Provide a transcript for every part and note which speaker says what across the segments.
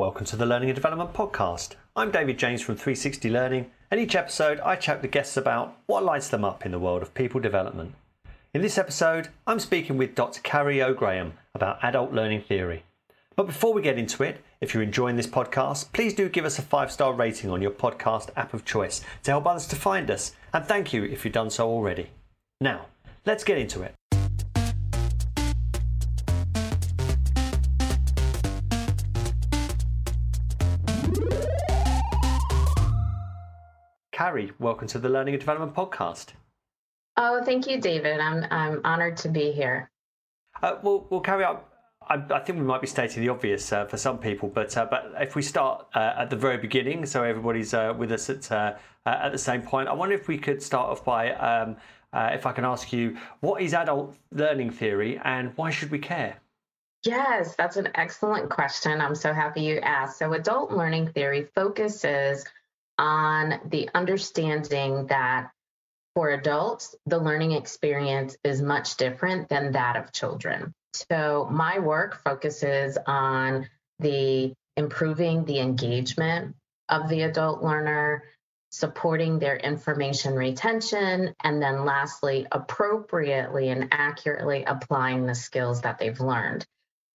Speaker 1: Welcome to the Learning and Development Podcast. I'm David James from 360 Learning, and each episode I chat with guests about what lights them up in the world of people development. In this episode, I'm speaking with Dr. Carrie O. Graham about adult learning theory. But before we get into it, if you're enjoying this podcast, please do give us a five star rating on your podcast app of choice to help others to find us, and thank you if you've done so already. Now, let's get into it. Carrie, welcome to the Learning and Development Podcast.
Speaker 2: Oh, thank you, David. I'm I'm honored to be here.
Speaker 1: Uh, we'll, we'll carry on. I, I, think we might be stating the obvious uh, for some people, but uh, but if we start uh, at the very beginning, so everybody's uh, with us at uh, at the same point, I wonder if we could start off by um, if I can ask you, what is adult learning theory, and why should we care?
Speaker 2: Yes, that's an excellent question. I'm so happy you asked. So, adult learning theory focuses on the understanding that for adults, the learning experience is much different than that of children. So, my work focuses on the improving the engagement of the adult learner, supporting their information retention, and then lastly, appropriately and accurately applying the skills that they've learned.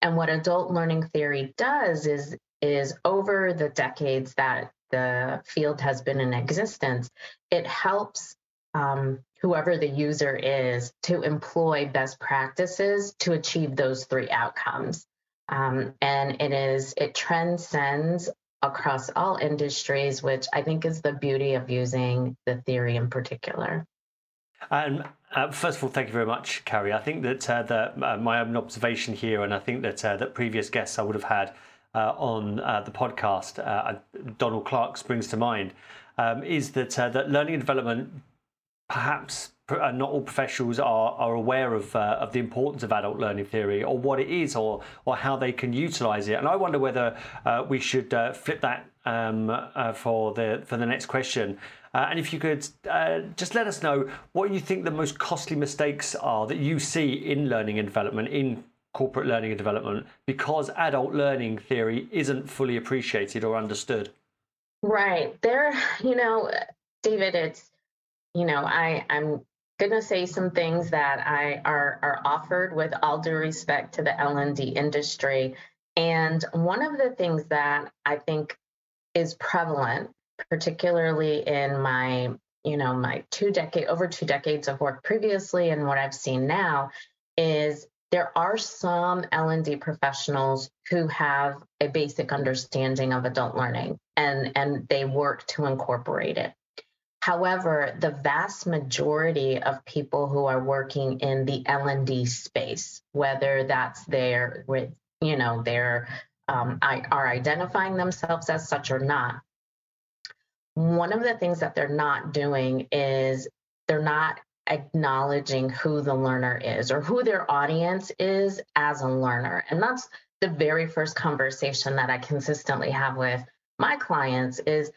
Speaker 2: And what adult learning theory does is is over the decades that the field has been in existence, it helps um, whoever the user is to employ best practices to achieve those three outcomes. Um, and it is it transcends across all industries, which I think is the beauty of using the theory in particular.
Speaker 1: Um, uh, first of all, thank you very much, Carrie. I think that uh, the, uh, my own observation here, and I think that uh, that previous guests I would have had on uh, the podcast, uh, Donald Clark springs to mind, um, is that that learning and development, perhaps not all professionals are, are aware of of the importance of adult learning theory or what it is or or how they can utilize it. And I wonder whether we should flip that um, for the for the next question. Uh, and if you could uh, just let us know what you think the most costly mistakes are that you see in learning and development in corporate learning and development because adult learning theory isn't fully appreciated or understood.
Speaker 2: Right. There, you know, David, it's, you know, I, I'm gonna say some things that I are are offered with all due respect to the L&D industry. And one of the things that I think is prevalent, particularly in my, you know, my two decade over two decades of work previously and what I've seen now, is there are some L&D professionals who have a basic understanding of adult learning and, and they work to incorporate it. However, the vast majority of people who are working in the L&D space, whether that's their you know they're um, are identifying themselves as such or not, one of the things that they're not doing is they're not acknowledging who the learner is or who their audience is as a learner. And that's the very first conversation that I consistently have with my clients is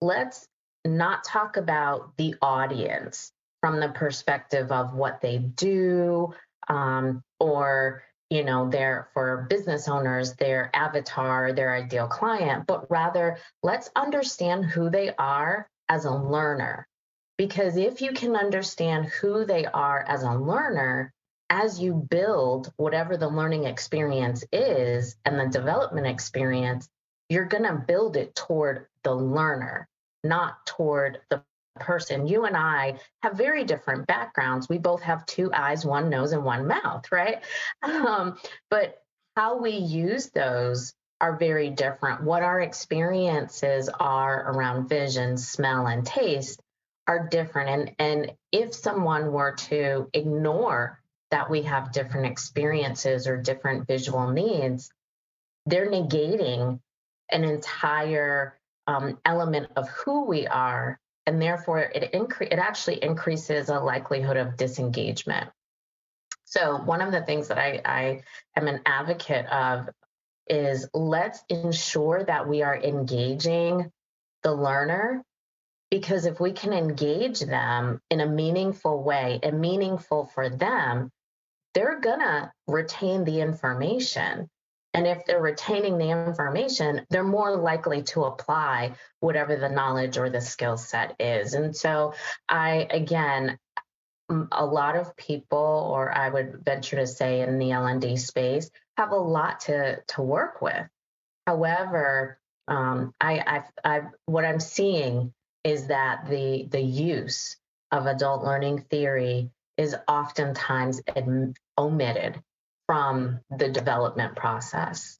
Speaker 2: let's not talk about the audience from the perspective of what they do um, or you know their for business owners their avatar their ideal client but rather let's understand who they are as a learner because if you can understand who they are as a learner, as you build whatever the learning experience is and the development experience, you're going to build it toward the learner, not toward the person. You and I have very different backgrounds. We both have two eyes, one nose, and one mouth, right? Um, but how we use those are very different. What our experiences are around vision, smell, and taste are different. And, and if someone were to ignore that we have different experiences or different visual needs, they're negating an entire um, element of who we are. And therefore, it, incre- it actually increases a likelihood of disengagement. So, one of the things that I, I am an advocate of is let's ensure that we are engaging the learner because if we can engage them in a meaningful way and meaningful for them, they're going to retain the information. And if they're retaining the information, they're more likely to apply whatever the knowledge or the skill set is. And so, I, again, a lot of people, or I would venture to say in the L&D space, have a lot to, to work with. However, um, I, I've, I've, what I'm seeing is that the the use of adult learning theory is oftentimes omitted from the development process.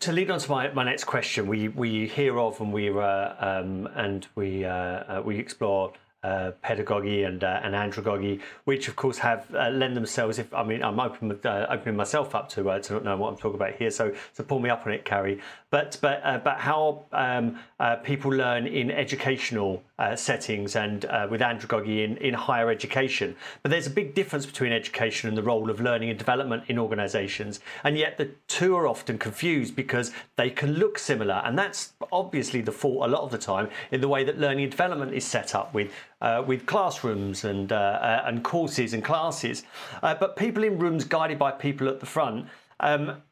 Speaker 1: To lead on to my, my next question, we, we hear of and we uh, um, and we uh, uh, we explore uh, pedagogy and uh, and andragogy, which of course have uh, lend themselves. If I mean, I'm open, uh, opening myself up to uh, to not know what I'm talking about here. So so pull me up on it, Carrie. But but uh, but how um, people learn in educational settings and with andragogy in in higher education. But there's a big difference between education and the role of learning and development in organisations, and yet the two are often confused because they can look similar, and that's obviously the fault a lot of the time in the way that learning and development is set up with uh, with classrooms and uh, uh, and courses and classes, uh, but people in rooms guided by people at the front. Um,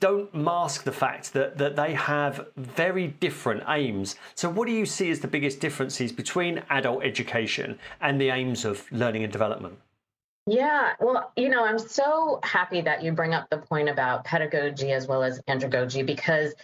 Speaker 1: don't mask the fact that, that they have very different aims. So, what do you see as the biggest differences between adult education and the aims of learning and development?
Speaker 2: Yeah, well, you know, I'm so happy that you bring up the point about pedagogy as well as andragogy because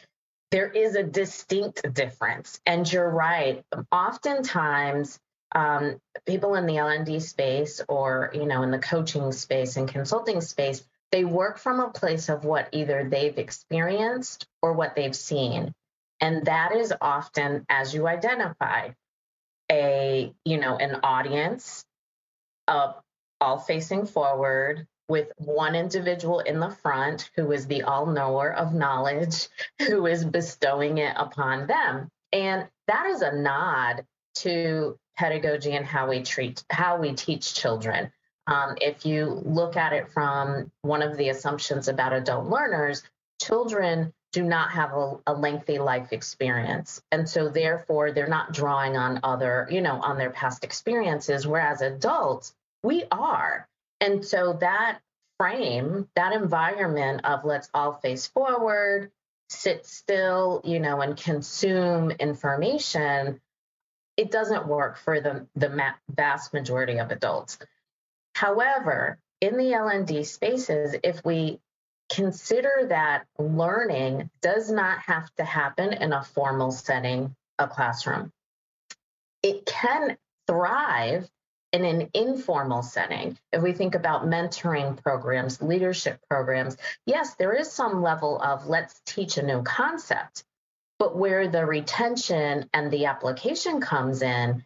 Speaker 2: there is a distinct difference. And you're right. Oftentimes, um, people in the L&D space or you know in the coaching space and consulting space, they work from a place of what either they've experienced or what they've seen, and that is often, as you identified, a you know an audience, uh, all facing forward with one individual in the front who is the all knower of knowledge, who is bestowing it upon them. And that is a nod to pedagogy and how we treat how we teach children. Um, if you look at it from one of the assumptions about adult learners, children do not have a, a, lengthy life experience. And so therefore they're not drawing on other, you know, on their past experiences, whereas adults, we are. And so that frame, that environment of let's all face forward, sit still, you know, and consume information it doesn't work for the, the vast majority of adults. However, in the L&D spaces, if we consider that learning does not have to happen in a formal setting, a classroom, it can thrive in an informal setting. If we think about mentoring programs, leadership programs, yes, there is some level of let's teach a new concept. But where the retention and the application comes in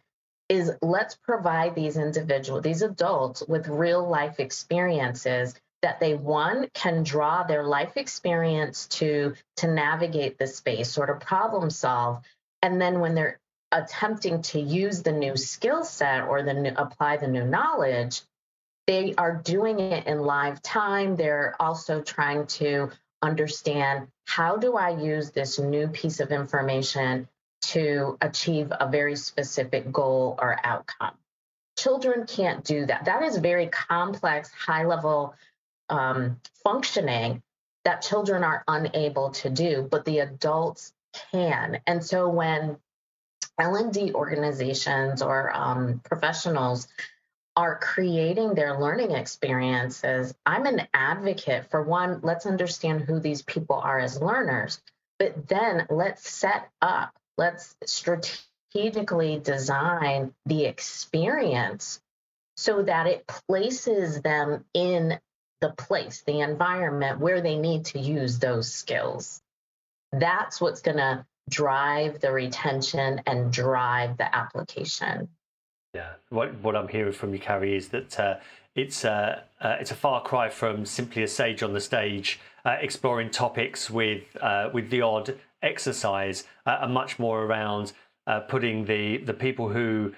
Speaker 2: is let's provide these individuals, these adults with real life experiences that they one can draw their life experience to to navigate the space, sort of problem solve. And then when they're attempting to use the new skill set or the new, apply the new knowledge, they are doing it in live time. They're also trying to understand how do I use this new piece of information to achieve a very specific goal or outcome. Children can't do that. That is very complex, high level um, functioning that children are unable to do, but the adults can. And so when L&D organizations or um, professionals are creating their learning experiences, I'm an advocate for one, let's understand who these people are as learners, but then let's set up, let's strategically design the experience so that it places them in the place, the environment where they need to use those skills. That's what's going to drive the retention and drive the application.
Speaker 1: Yeah, what what I'm hearing from you, Carrie, is that uh, it's uh, uh, it's a far cry from simply a sage on the stage uh, exploring topics with uh, with the odd exercise, uh, and much more around putting the the people who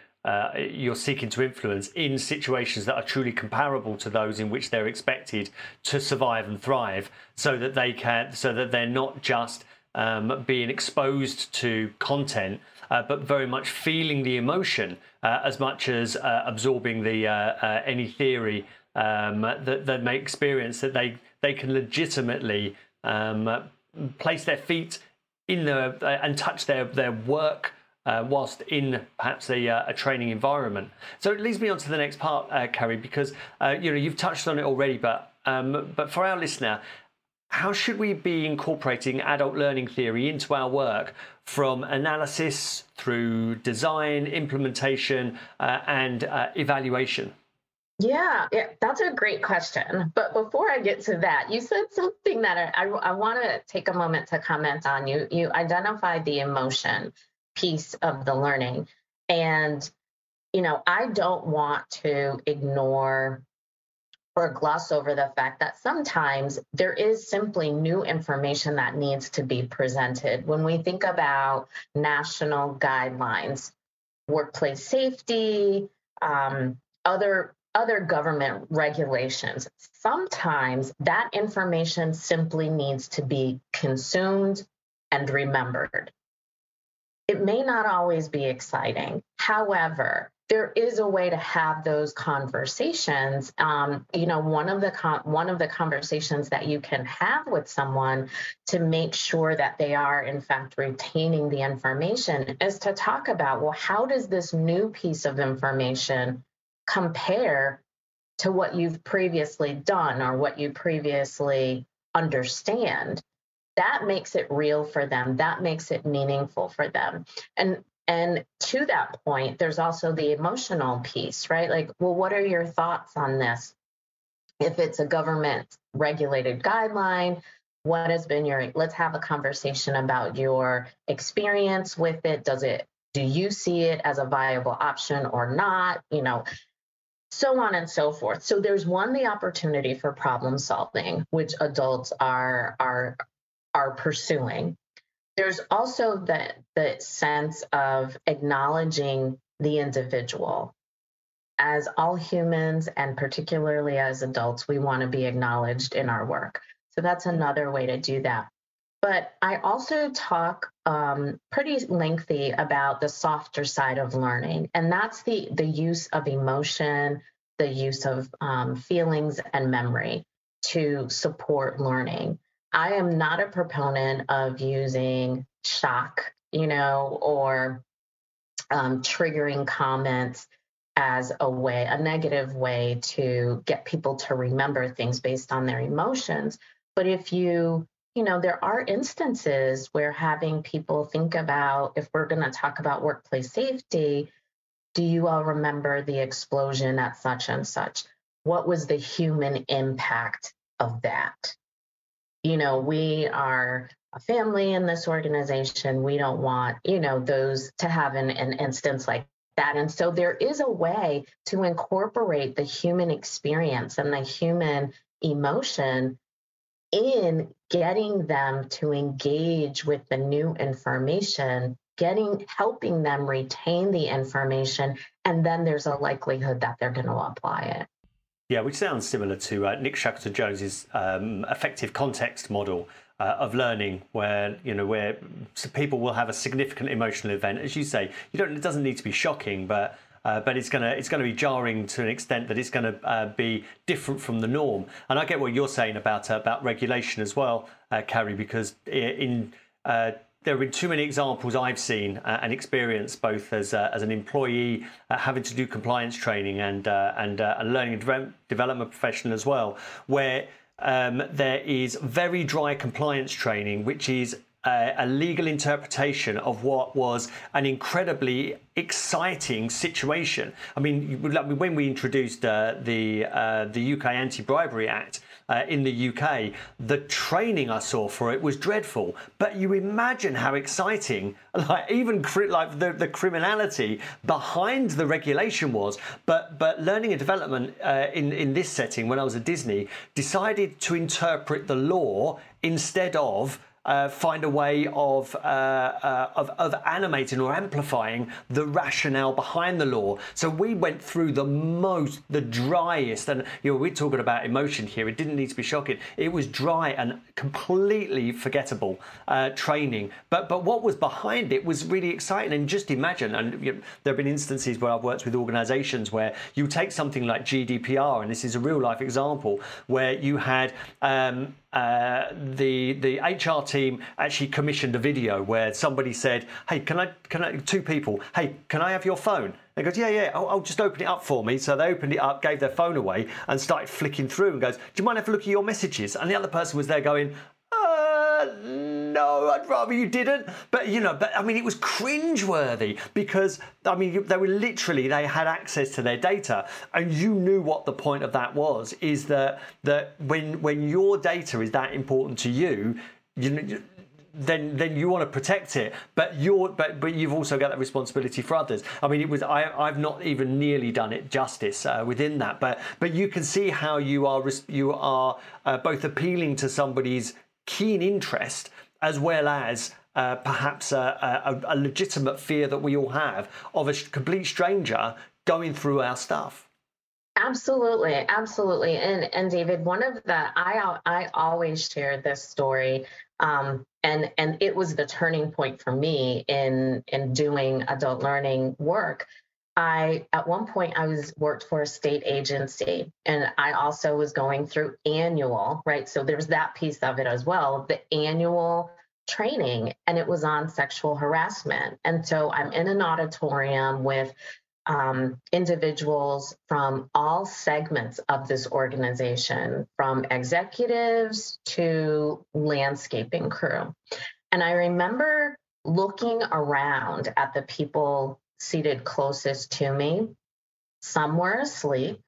Speaker 1: you're seeking to influence in situations that are truly comparable to those in which they're expected to survive and thrive, so that they can, so that they're not just um, being exposed to content, uh, but very much feeling the emotion uh, as much as uh, absorbing the uh, uh, any theory um, that, that may experience that they they can legitimately um, place their feet in the uh, and touch their their work uh, whilst in perhaps a, uh, a, training environment. So it leads me on to the next part, uh, Carrie, because uh, you know you've touched on it already, but um, but for our listener, how should we be incorporating adult learning theory into our work from analysis through design, implementation, uh, and uh, evaluation?
Speaker 2: Yeah, yeah, that's a great question. But before I get to that, you said something that I, I, I want to take a moment to comment on. You you identified the emotion piece of the learning, and you know I don't want to ignore or gloss over the fact that sometimes there is simply new information that needs to be presented. When we think about national guidelines, workplace safety, um, other other government regulations, sometimes that information simply needs to be consumed and remembered. It may not always be exciting. However, there is a way to have those conversations. Um, you know, one of the con- one of the conversations that you can have with someone to make sure that they are in fact retaining the information is to talk about well, how does this new piece of information compare to what you've previously done or what you previously understand? That makes it real for them. That makes it meaningful for them. And and to that point, there's also the emotional piece, right? Like, well, what are your thoughts on this? If it's a government regulated guideline, what has been your, let's have a conversation about your experience with it. Does it, do you see it as a viable option or not? You know, so on and so forth. So there's one, the opportunity for problem solving, which adults are, are, are pursuing there's also the, the sense of acknowledging the individual. As all humans, and particularly as adults, we want to be acknowledged in our work. So that's another way to do that. But I also talk um, pretty lengthy about the softer side of learning, and that's the the use of emotion, the use of um, feelings and memory to support learning. I am not a proponent of using shock, you know, or um, triggering comments as a way, a negative way to get people to remember things based on their emotions. But if you, you know, there are instances where having people think about if we're going to talk about workplace safety, do you all remember the explosion at such and such? What was the human impact of that? you know, we are a family in this organization. We don't want, you know, those to have an, an instance like that. And so there is a way to incorporate the human experience and the human emotion in getting them to engage with the new information getting helping them retain the information and then there's a likelihood that they're going to apply it
Speaker 1: yeah, which sounds similar to uh, Nick Shackleton Jones's um, affective context model uh, of learning, where you know where people will have a significant emotional event, as you say. You don't. It doesn't need to be shocking, but uh, but it's gonna it's gonna be jarring to an extent that it's gonna uh, be different from the norm. And I get what you're saying about uh, about regulation as well, uh, Carrie, because in uh, there have been too many examples I've seen uh, and experienced, both as as an employee having to do compliance training and and a learning and development professional as well, where um, there is very dry compliance training, which is a legal interpretation of what was an incredibly exciting situation. I mean, when we introduced uh, the uh, the UK Anti-Bribery Act, uh, in the UK, the training I saw for it was dreadful. But you imagine how exciting, like even like the, the criminality behind the regulation was. But but learning and development uh, in in this setting, when I was at Disney, decided to interpret the law instead of uh, find a way of, uh, uh, of, of animating or amplifying the rationale behind the law. So we went through the most, the driest, and you know we're talking about emotion here. It didn't need to be shocking. It was dry and completely forgettable uh, training. But but what was behind it was really exciting. And just imagine, and you know, there have been instances where I've worked with organisations where you take something like GDPR, and this is a real life example where you had. Um, uh, the the HR team actually commissioned a video where somebody said, "Hey, can I can I two people? Hey, can I have your phone?" They goes, "Yeah, yeah. I'll, I'll, just open it up for me." So they opened it up, gave their phone away, and started flicking through, and goes, "Do you mind if I look at your messages?" And the other person was there going, no, I'd rather you didn't. But you know, but I mean, it was cringeworthy because I mean, they were literally they had access to their data, and you knew what the point of that was. Is that that when when your data is that important to you, you then then you want to protect it but you're but but you've also got that responsibility for others i mean it was i i've not even nearly done it justice uh, within that but but you can see how you are you are uh, both appealing to somebody's keen interest as well as uh, perhaps a, a, a legitimate fear that we all have of a complete stranger going through our stuff.
Speaker 2: Absolutely, absolutely. And and David, one of the I I always share this story, um, and and it was the turning point for me in in doing adult learning work. I at one point I was worked for a state agency and I also was going through annual, right? So there's that piece of it as well, the annual training and it was on sexual harassment. And so I'm in an auditorium with um, individuals from all segments of this organization, from executives to landscaping crew. And I remember looking around at the people seated closest to me. Some were asleep.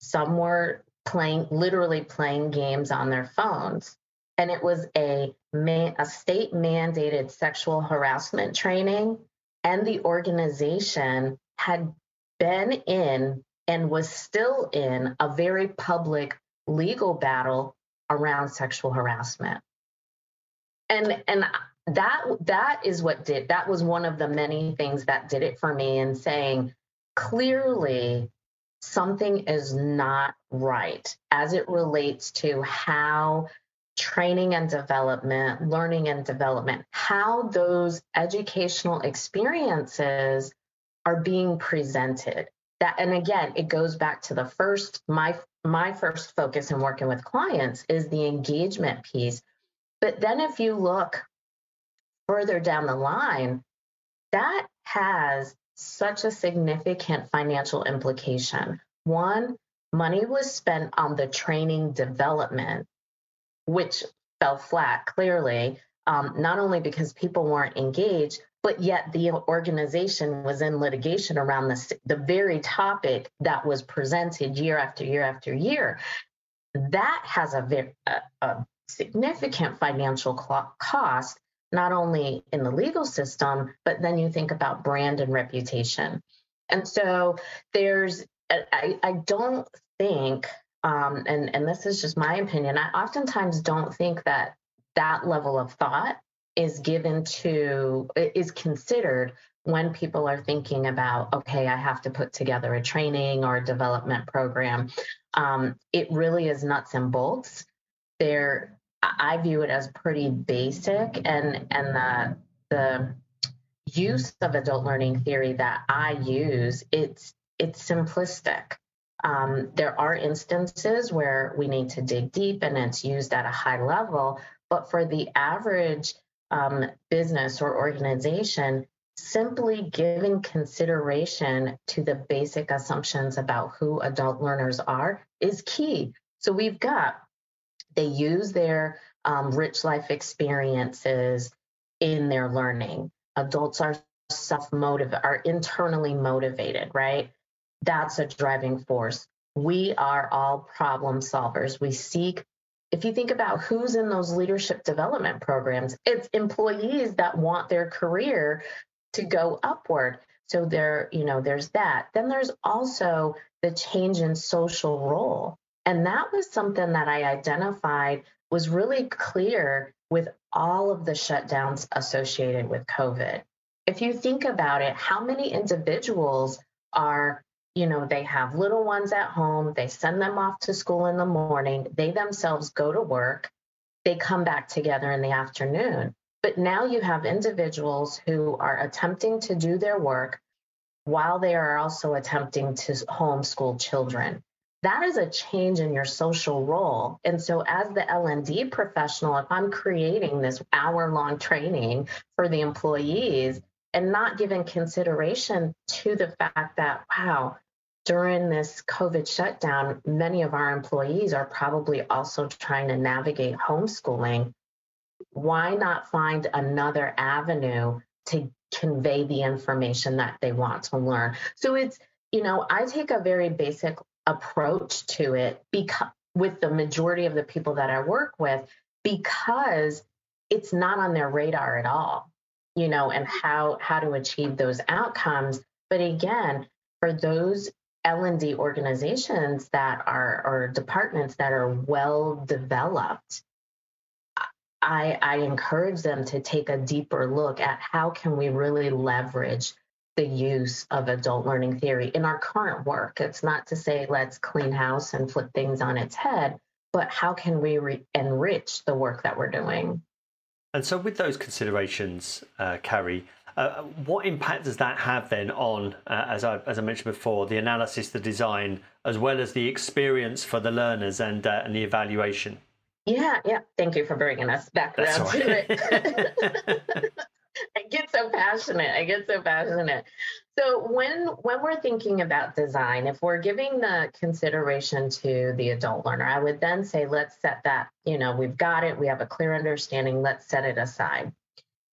Speaker 2: Some were playing, literally playing games on their phones. And it was a, man, a state mandated sexual harassment training. And the organization had been in and was still in a very public legal battle around sexual harassment. And, and that that is what did that was one of the many things that did it for me in saying clearly something is not right as it relates to how training and development, learning and development, how those educational experiences are being presented. That and again, it goes back to the first my my first focus in working with clients is the engagement piece. But then if you look further down the line, that has such a significant financial implication. One, money was spent on the training development, which fell flat clearly, um, not only because people weren't engaged, but yet the organization was in litigation around the, the very topic that was presented year after year after year. That has a, very, a, a significant financial cost not only in the legal system, but then you think about brand and reputation. And so there's, I, I don't think, um, and, and this is just my opinion, I oftentimes don't think that that level of thought is given to, is considered when people are thinking about, okay, I have to put together a training or a development program. Um, it really is nuts and bolts. There, I view it as pretty basic, and and the the use of adult learning theory that I use it's it's simplistic. Um, there are instances where we need to dig deep and it's used at a high level, but for the average um, business or organization, simply giving consideration to the basic assumptions about who adult learners are is key. So we've got they use their um, rich life experiences in their learning. Adults are self motivated, are internally motivated, right? That's a driving force. We are all problem solvers. We seek, if you think about who's in those leadership development programs, it's employees that want their career to go upward. So there, you know, there's that. Then there's also the change in social role. And that was something that I identified was really clear with all of the shutdowns associated with COVID. If you think about it, how many individuals are, you know, they have little ones at home, they send them off to school in the morning, they themselves go to work, they come back together in the afternoon. But now you have individuals who are attempting to do their work while they are also attempting to homeschool children. That is a change in your social role. And so, as the L&D professional, if I'm creating this hour long training for the employees and not giving consideration to the fact that, wow, during this COVID shutdown, many of our employees are probably also trying to navigate homeschooling. Why not find another avenue to convey the information that they want to learn? So it's, you know, I take a very basic approach to it because with the majority of the people that I work with because it's not on their radar at all, you know, and how how to achieve those outcomes. But again, for those L&D organizations that are or departments that are well developed, I, I encourage them to take a deeper look at how can we really leverage the use of adult learning theory in our current work. It's not to say let's clean house and flip things on its head, but how can we re- enrich the work that we're doing?
Speaker 1: And so, with those considerations, uh, Carrie, uh, what impact does that have then on, uh, as, I, as I mentioned before, the analysis, the design, as well as the experience for the learners and, uh, and the evaluation?
Speaker 2: Yeah, yeah. Thank you for bringing us back around right. to it. I get so passionate. I get so passionate. So when when we're thinking about design, if we're giving the consideration to the adult learner, I would then say let's set that, you know, we've got it, we have a clear understanding, let's set it aside.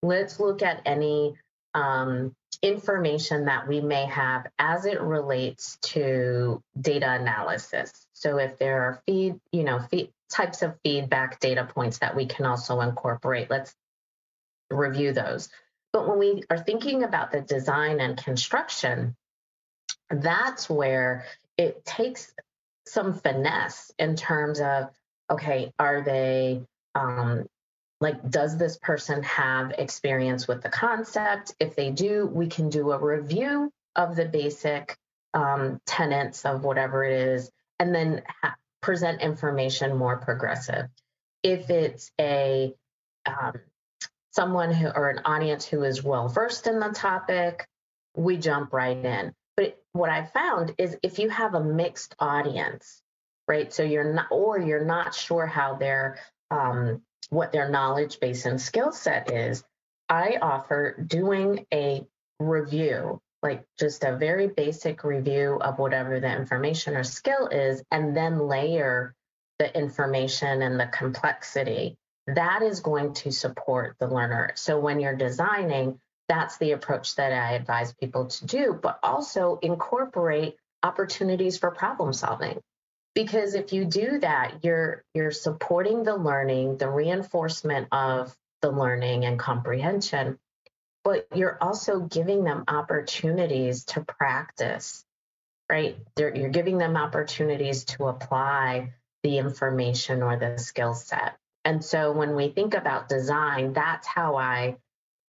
Speaker 2: Let's look at any um, information that we may have as it relates to data analysis. So if there are feed, you know, feed, types of feedback data points that we can also incorporate, let's review those. But when we are thinking about the design and construction, that's where it takes some finesse in terms of okay, are they um, like, does this person have experience with the concept? If they do, we can do a review of the basic um, tenets of whatever it is, and then ha- present information more progressive. If it's a um, someone who or an audience who is well versed in the topic, we jump right in. But what I found is if you have a mixed audience, right? So you're not, or you're not sure how their um, what their knowledge base and skill set is, I offer doing a review, like just a very basic review of whatever the information or skill is, and then layer the information and the complexity that is going to support the learner. So when you're designing, that's the approach that I advise people to do, but also incorporate opportunities for problem solving. Because if you do that, you're you're supporting the learning, the reinforcement of the learning and comprehension, but you're also giving them opportunities to practice, right? They're, you're giving them opportunities to apply the information or the skill set. And so when we think about design, that's how I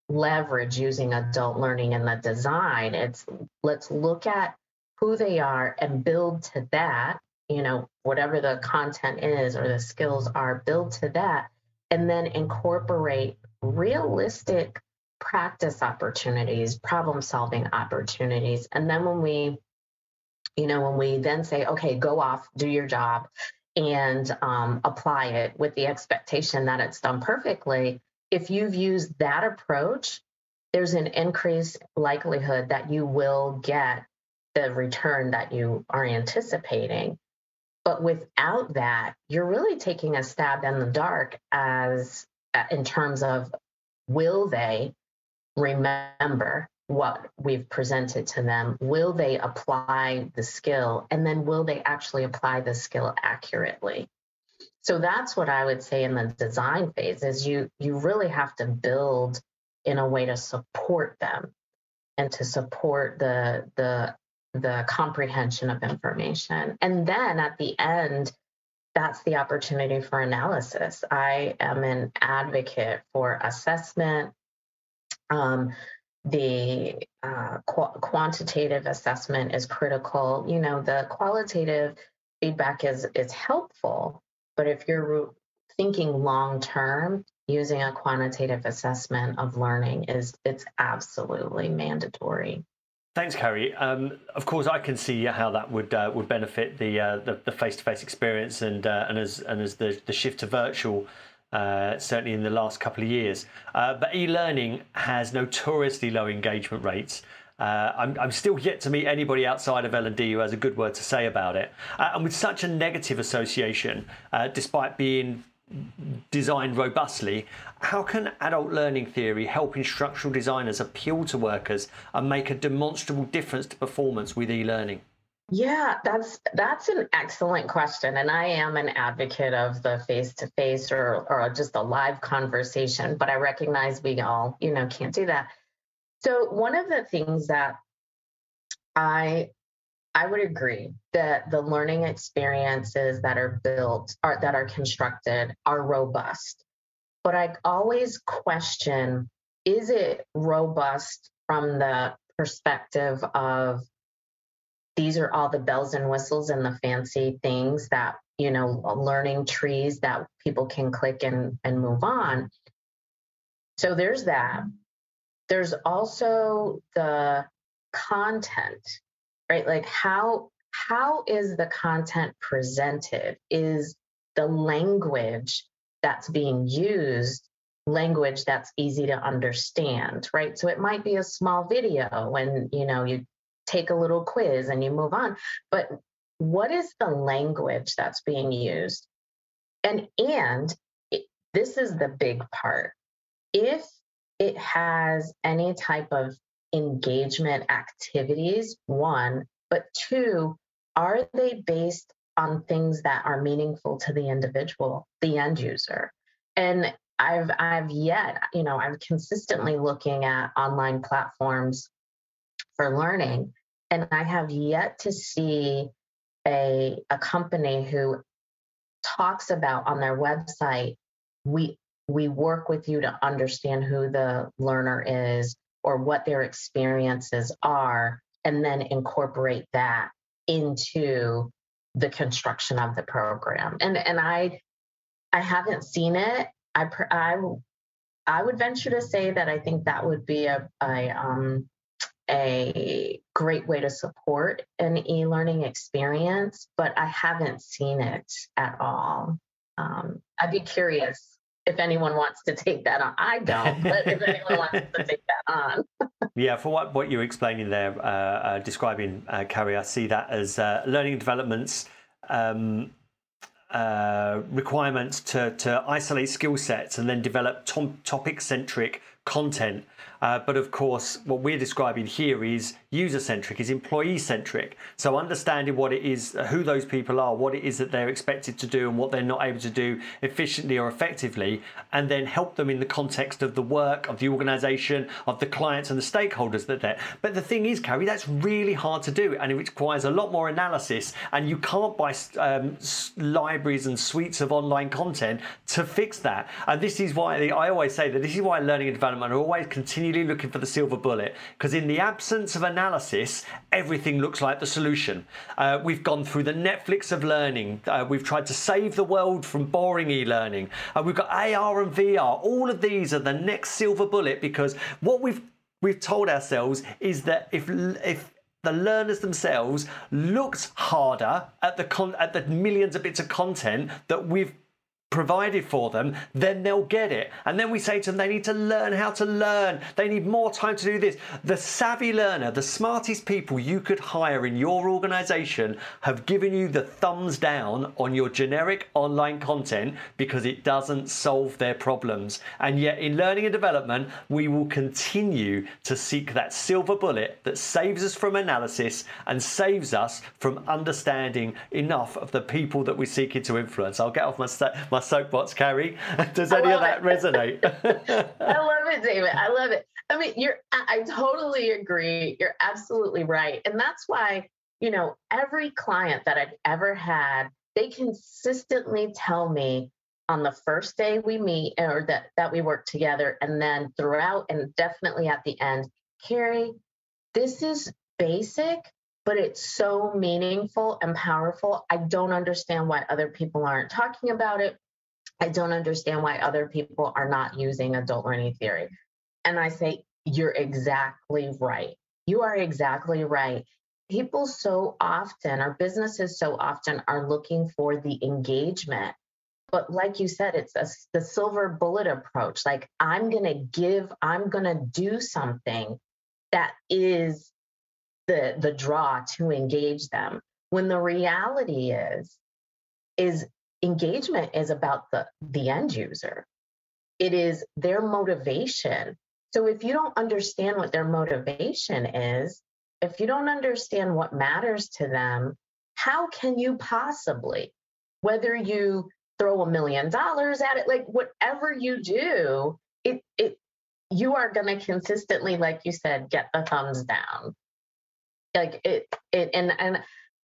Speaker 2: leverage using adult learning in the design. It's let's look at who they are and build to that, you know, whatever the content is or the skills are, build to that, and then incorporate realistic practice opportunities, problem solving opportunities. And then when we, you know, when we then say, okay, go off, do your job, and um, apply it with the expectation that it's done perfectly, if you've used that approach, there's an increased likelihood that you will get the return that you are anticipating. But without that, you're really taking a stab in the dark as uh, in terms of will they remember what we've presented to them will they apply the skill and then will they actually apply the skill accurately so that's what i would say in the design phase is you you really have to build in a way to support them and to support the the the comprehension of information and then at the end that's the opportunity for analysis. I am an advocate for assessment. Um, the uh, qu- quantitative assessment is critical. You know, the qualitative feedback is is helpful, but if you're thinking long term, using a quantitative assessment of learning is it's absolutely mandatory.
Speaker 1: Thanks, Carrie. Um, of course, I can see how that would uh, would benefit the, uh, the face to face experience, and uh, and as and as the, the shift to virtual, uh, certainly in the last couple of years. Uh, but e-learning has notoriously low engagement rates. Uh, I'm, I'm, still yet to meet anybody outside of L&D who has a good word to say about it. and with such a negative association, despite being designed robustly, how can adult learning theory help instructional designers appeal to workers and make a demonstrable difference to performance with e-learning?
Speaker 2: Yeah, that's that's an excellent question, and I am an advocate of the face-to-face or or just a live conversation. But I recognize we all, you know, can't do that. So one of the things that I I would agree that the learning experiences that are built are that are constructed are robust. But I always question is it robust from the perspective of these are all the bells and whistles and the fancy things that, you know, learning trees that people can click and, and move on. So there's that. There's also the content right like how how is the content presented is the language that's being used language that's easy to understand right so it might be a small video when you know you take a little quiz and you move on. But what is the language that's being used? And and it, this is the big part. If it has any type of engagement activities, one, but two, are they based on things that are meaningful to the individual, the end user? And I've I've yet, you know, I'm consistently looking at online platforms for learning, and I have yet to see a a company who talks about on their website, we we work with you to understand who the learner is or what their experiences are, and then incorporate that into the construction of the program. And and I I haven't seen it. I I I would venture to say that I think that would be a, a um a great way to support an e-learning experience, but I haven't seen it at all. Um, I'd be curious if anyone wants to take that on. I don't, but if anyone wants to take that on.
Speaker 1: yeah, for what, what you're explaining there, uh, uh, describing uh, Carrie, I see that as uh, learning developments. Um, uh, requirements to, to isolate skill sets and then develop tom- topic centric content uh, but of course, what we're describing here is user centric, is employee centric. So understanding what it is, who those people are, what it is that they're expected to do, and what they're not able to do efficiently or effectively, and then help them in the context of the work, of the organization, of the clients and the stakeholders that they're. But the thing is, Carrie, that's really hard to do, and it requires a lot more analysis, and you can't buy um, libraries and suites of online content to fix that. And this is why I always say that this is why learning and development are always continually looking for the silver bullet because in the absence of analysis, everything looks like the solution. Uh, we've gone through the Netflix of learning. Uh, we've tried to save the world from boring e-learning. Uh, we've got AR and VR. All of these are the next silver bullet because what we've we've told ourselves is that if if the learners themselves looked harder at the con- at the millions of bits of content that we've provided for them, then they'll get it. And then we say to them, they need to learn how to learn. They need more time to do this. The savvy learner, the smartest people you could hire in your organization have given you the thumbs down on your generic online content because it doesn't solve their problems. And yet, in learning and development, we will continue to seek that silver bullet that saves us from analysis and saves us from understanding enough of the people that we're seeking to influence. I'll get off my, my my soapbox, Carrie. Does any of that it. resonate?
Speaker 2: I love it, David. I love it. I mean, you're. I totally agree. You're absolutely right, and that's why you know every client that I've ever had they consistently tell me on the first day we meet eh, or that, that we work together and then throughout and definitely at the end, Carrie, this is basic, but it's so meaningful and powerful. I don't understand why other people aren't talking about it. I don't understand why other people are not using adult learning theory. And I say, you're exactly right. You are exactly right. People so often, our businesses so often are looking for the engagement. But like you said, it's a, the silver bullet approach. Like, I'm going to give, I'm going to do something that is the, the draw to engage them. When the reality is, is engagement is about the, the end user. It is their motivation. So if you don't understand what their motivation is, if you don't understand what matters to them, how can you possibly, whether you throw a million dollars at it, like whatever you do, it it you are going to consistently, like you said, get the thumbs down. Like it, it, and and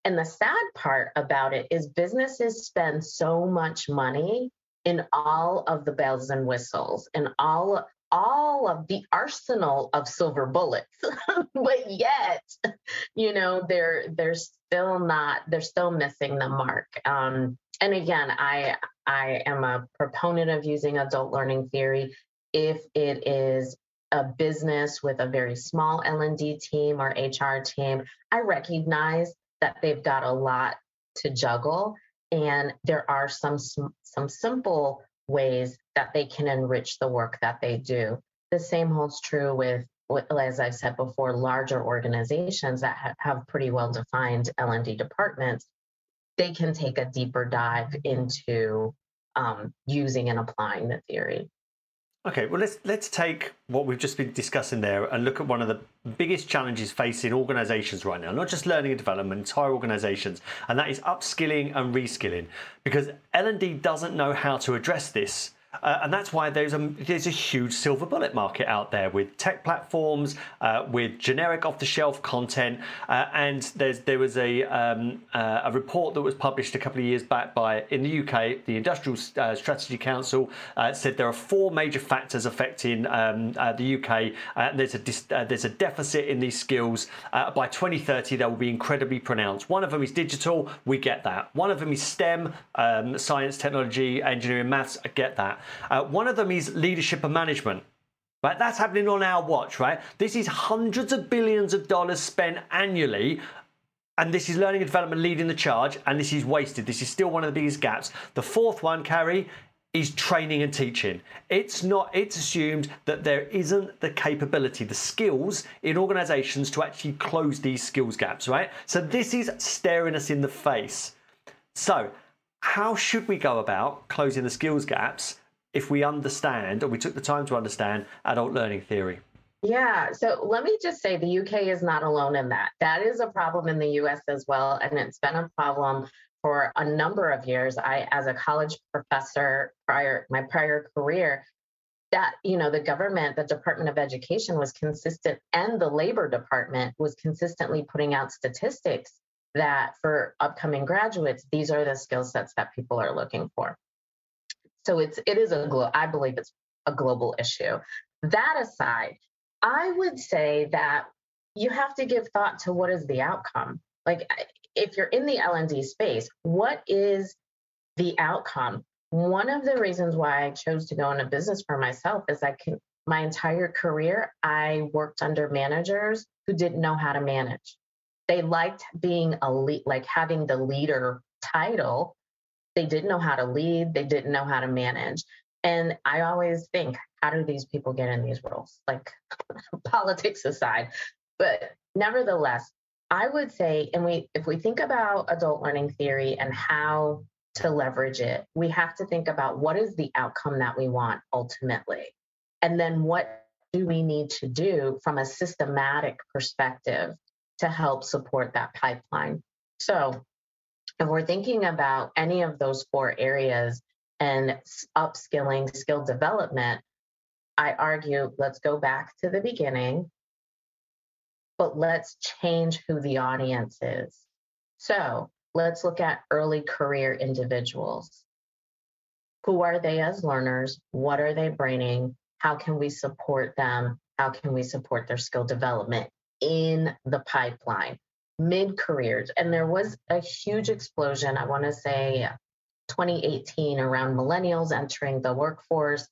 Speaker 2: and the sad part about it is businesses spend so much money in all of the bells and whistles and all all of the arsenal of silver bullets. But yet you know they're they're still not they're still missing the mark. Um, and again i i am a proponent of using adult learning theory. If it is a business with a very small l&d team or hr team i recognize that they've got a lot to juggle and there are some some simple ways that they can enrich the work that they do. The same holds true with, as I've said before, larger organizations that ha- have pretty well defined L&D departments. They can take a deeper dive into um, using and applying the theory.
Speaker 1: Okay, well let's let's take what we've just been discussing there and look at one of the biggest challenges facing organizations right now, not just learning and development, entire organizations, and that is upskilling and reskilling. Because L&D doesn't know how to address this uh, and that's why there's a there's a huge silver bullet market out there with tech platforms, uh, with generic off-the-shelf content, uh, and there was a um, uh, a report that was published a couple of years back by in the UK, the Industrial uh, Strategy Council uh, said there are four major factors affecting um, the UK. there's a there's a deficit in these skills. by 2030, they will be incredibly pronounced. One of them is digital. We get that. One of them is STEM, um, science, technology, engineering, maths. I get that. Uh, one of them is leadership and management. Right, that's happening on our watch, right? This is hundreds of billions of dollars spent annually and this is learning and development leading the charge, and this is wasted. This is still one of the biggest gaps. The fourth one, Carrie, is training and teaching. It's not, it's assumed that there isn't the capability, the skills in organizations to actually close these skills gaps, right? So this is staring us in the face. So, how should we go about closing the skills gaps if we understand or we took the time to understand adult learning theory?
Speaker 2: Yeah, so let me just say the UK is not alone in that. That is a problem in the US as well, and it's been a problem for a number of years. I, as a college professor, prior my prior career, that you know the government, the Department of Education was consistent, and the Labor Department was consistently putting out statistics that for upcoming graduates, these are the skill sets that people are looking for. So it's it is a glo- I believe it's a global issue. That aside, I would say that you have to give thought to what is the outcome. Like if you're in the L&D space, what is the outcome? One of the reasons why I chose to go into business for myself is I can my entire career I worked under managers who didn't know how to manage. They liked being a lead, like having the leader title, they didn't know how to lead, they didn't know how to manage. And I always think, how do these people get in these roles? Like politics aside. But nevertheless, I would say, and we if we think about adult learning theory and how to leverage it, we have to think about what is the outcome that we want ultimately. And then what do we need to do from a systematic perspective to help support that pipeline? So if we're thinking about any of those four areas and upskilling, skill development, I argue let's go back to the beginning, but let's change who the audience is. So let's look at early career individuals. Who are they as learners? What are they bringing? How can we support them? How can we support their skill development in the pipeline? Mid careers. And there was a huge explosion, I want to say 2018, around millennials entering the workforce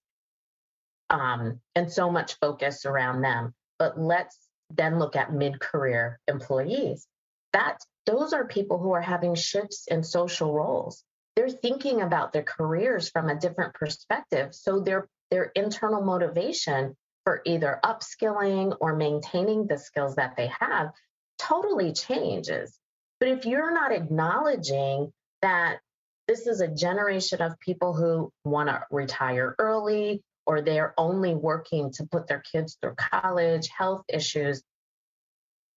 Speaker 2: um, and so much focus around them. But let's then look at mid career employees. That those are people who are having shifts in social roles. They're thinking about their careers from a different perspective. So their their internal motivation for either upskilling or maintaining the skills that they have totally changes. But if you're not acknowledging that this is a generation of people who want to retire early or they're only working to put their kids through college, health issues,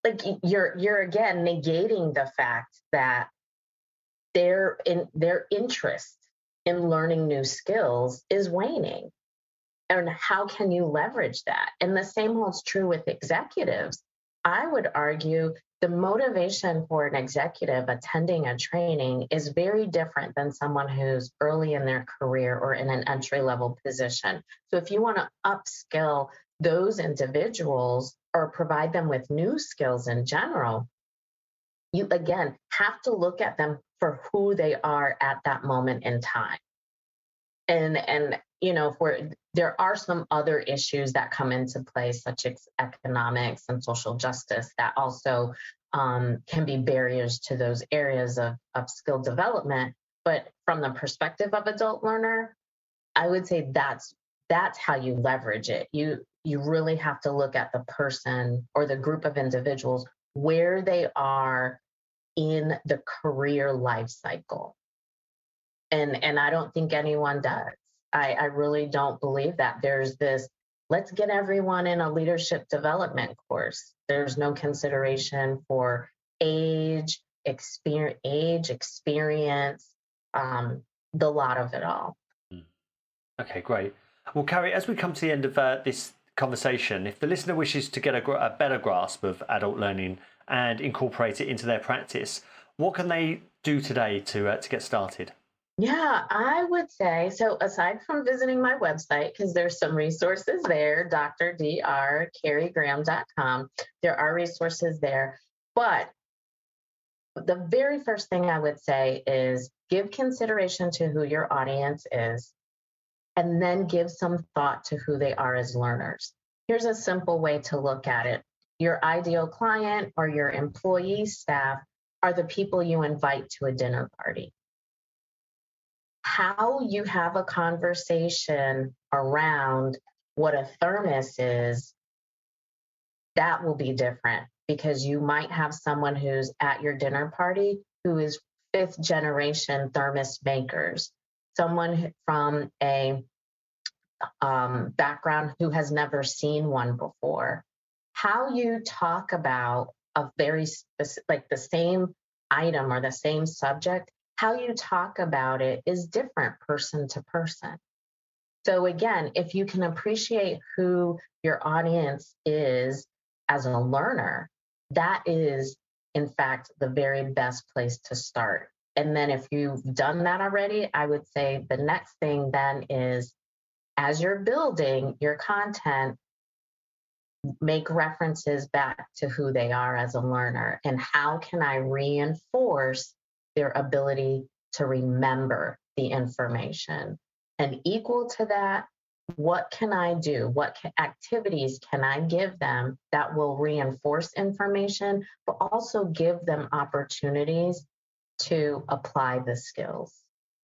Speaker 2: like you're you're again negating the fact that their in their interest in learning new skills is waning. And how can you leverage that? And the same holds true with executives i would argue the motivation for an executive attending a training is very different than someone who's early in their career or in an entry level position so if you want to upskill those individuals or provide them with new skills in general, you again have to look at them for who they are at that moment in time. And and you know, for there are some other issues that come into play, such as economics and social justice, that also um, can be barriers to those areas of, of skill development. But from the perspective of adult learner, I would say that's that's how you leverage it. You you really have to look at the person or the group of individuals where they are in the career life cycle. And and I don't think anyone does. I, I really don't believe that there's this let's get everyone in a leadership development course. There's no consideration for age, experience, age, experience, um, the lot of it all. Hmm.
Speaker 1: Okay, great. Well, Carrie, as we come to the end of uh, this conversation, if the listener wishes to get a, a better grasp of adult learning and incorporate it into their practice, what can they do today to uh, to get started?
Speaker 2: Yeah, I would say so. Aside from visiting my website, because there's some resources there, drdrcarriegraham.com, there are resources there. But the very first thing I would say is give consideration to who your audience is and then give some thought to who they are as learners. Here's a simple way to look at it your ideal client or your employee staff are the people you invite to a dinner party. How you have a conversation around what a thermos is, that will be different because you might have someone who's at your dinner party who is fifth generation thermos makers. Someone from a um, background who has never seen one before, how you talk about a very specific, like the same item or the same subject, how you talk about it is different person to person. So, again, if you can appreciate who your audience is as a learner, that is, in fact, the very best place to start. And then if you've done that already, I would say the next thing then is as you're building your content, make references back to who they are as a learner and how can I reinforce their ability to remember the information. And equal to that, what can I do? What activities can I give them that will reinforce information, but also give them opportunities to apply the skills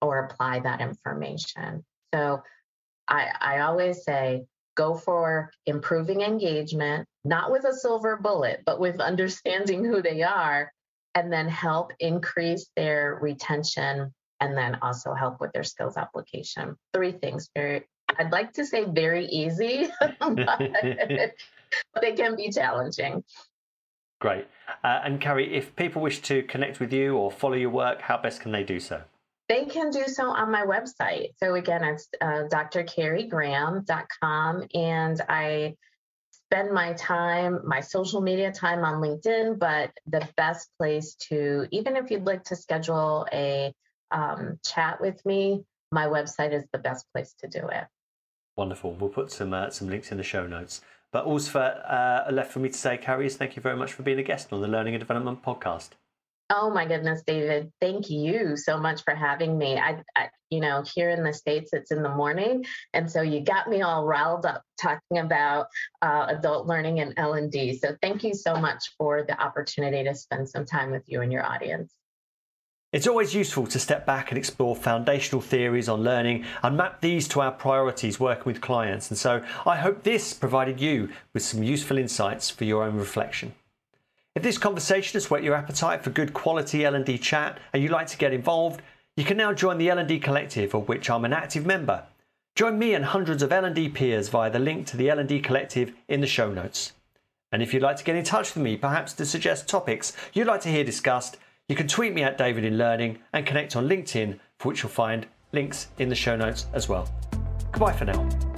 Speaker 2: or apply that information. So I, I always say go for improving engagement, not with a silver bullet, but with understanding who they are, and then help increase their retention and then also help with their skills application. Three things very I'd like to say very easy, but they can be challenging.
Speaker 1: Great. Uh, and Carrie, if people wish to connect with you or follow your work, how best can they do so?
Speaker 2: They can do so on my website. So again, it's uh, drcarriegraham.com, and I spend my time, my social media time on LinkedIn, but the best place to, even if you'd like to schedule a um, chat with me, my website is the best place to do it.
Speaker 1: Wonderful. We'll put some uh, some links in the show notes. But all uh, left for me to say, Carrie, is thank you very much for being a guest on the Learning and Development podcast.
Speaker 2: Oh my goodness, David! Thank you so much for having me. I, I, you know, here in the states, it's in the morning, and so you got me all riled up talking about uh, adult learning and L and D. So thank you so much for the opportunity to spend some time with you and your audience.
Speaker 1: It's always useful to step back and explore foundational theories on learning and map these to our priorities working with clients. And so I hope this provided you with some useful insights for your own reflection. If this conversation has whet your appetite for good quality L&D chat and you'd like to get involved, you can now join the L&D Collective, of which I'm an active member. Join me and hundreds of L&D peers via the link to the L&D Collective in the show notes. And if you'd like to get in touch with me, perhaps to suggest topics you'd like to hear discussed, you can tweet me at David in Learning and connect on LinkedIn, for which you'll find links in the show notes as well. Goodbye for now.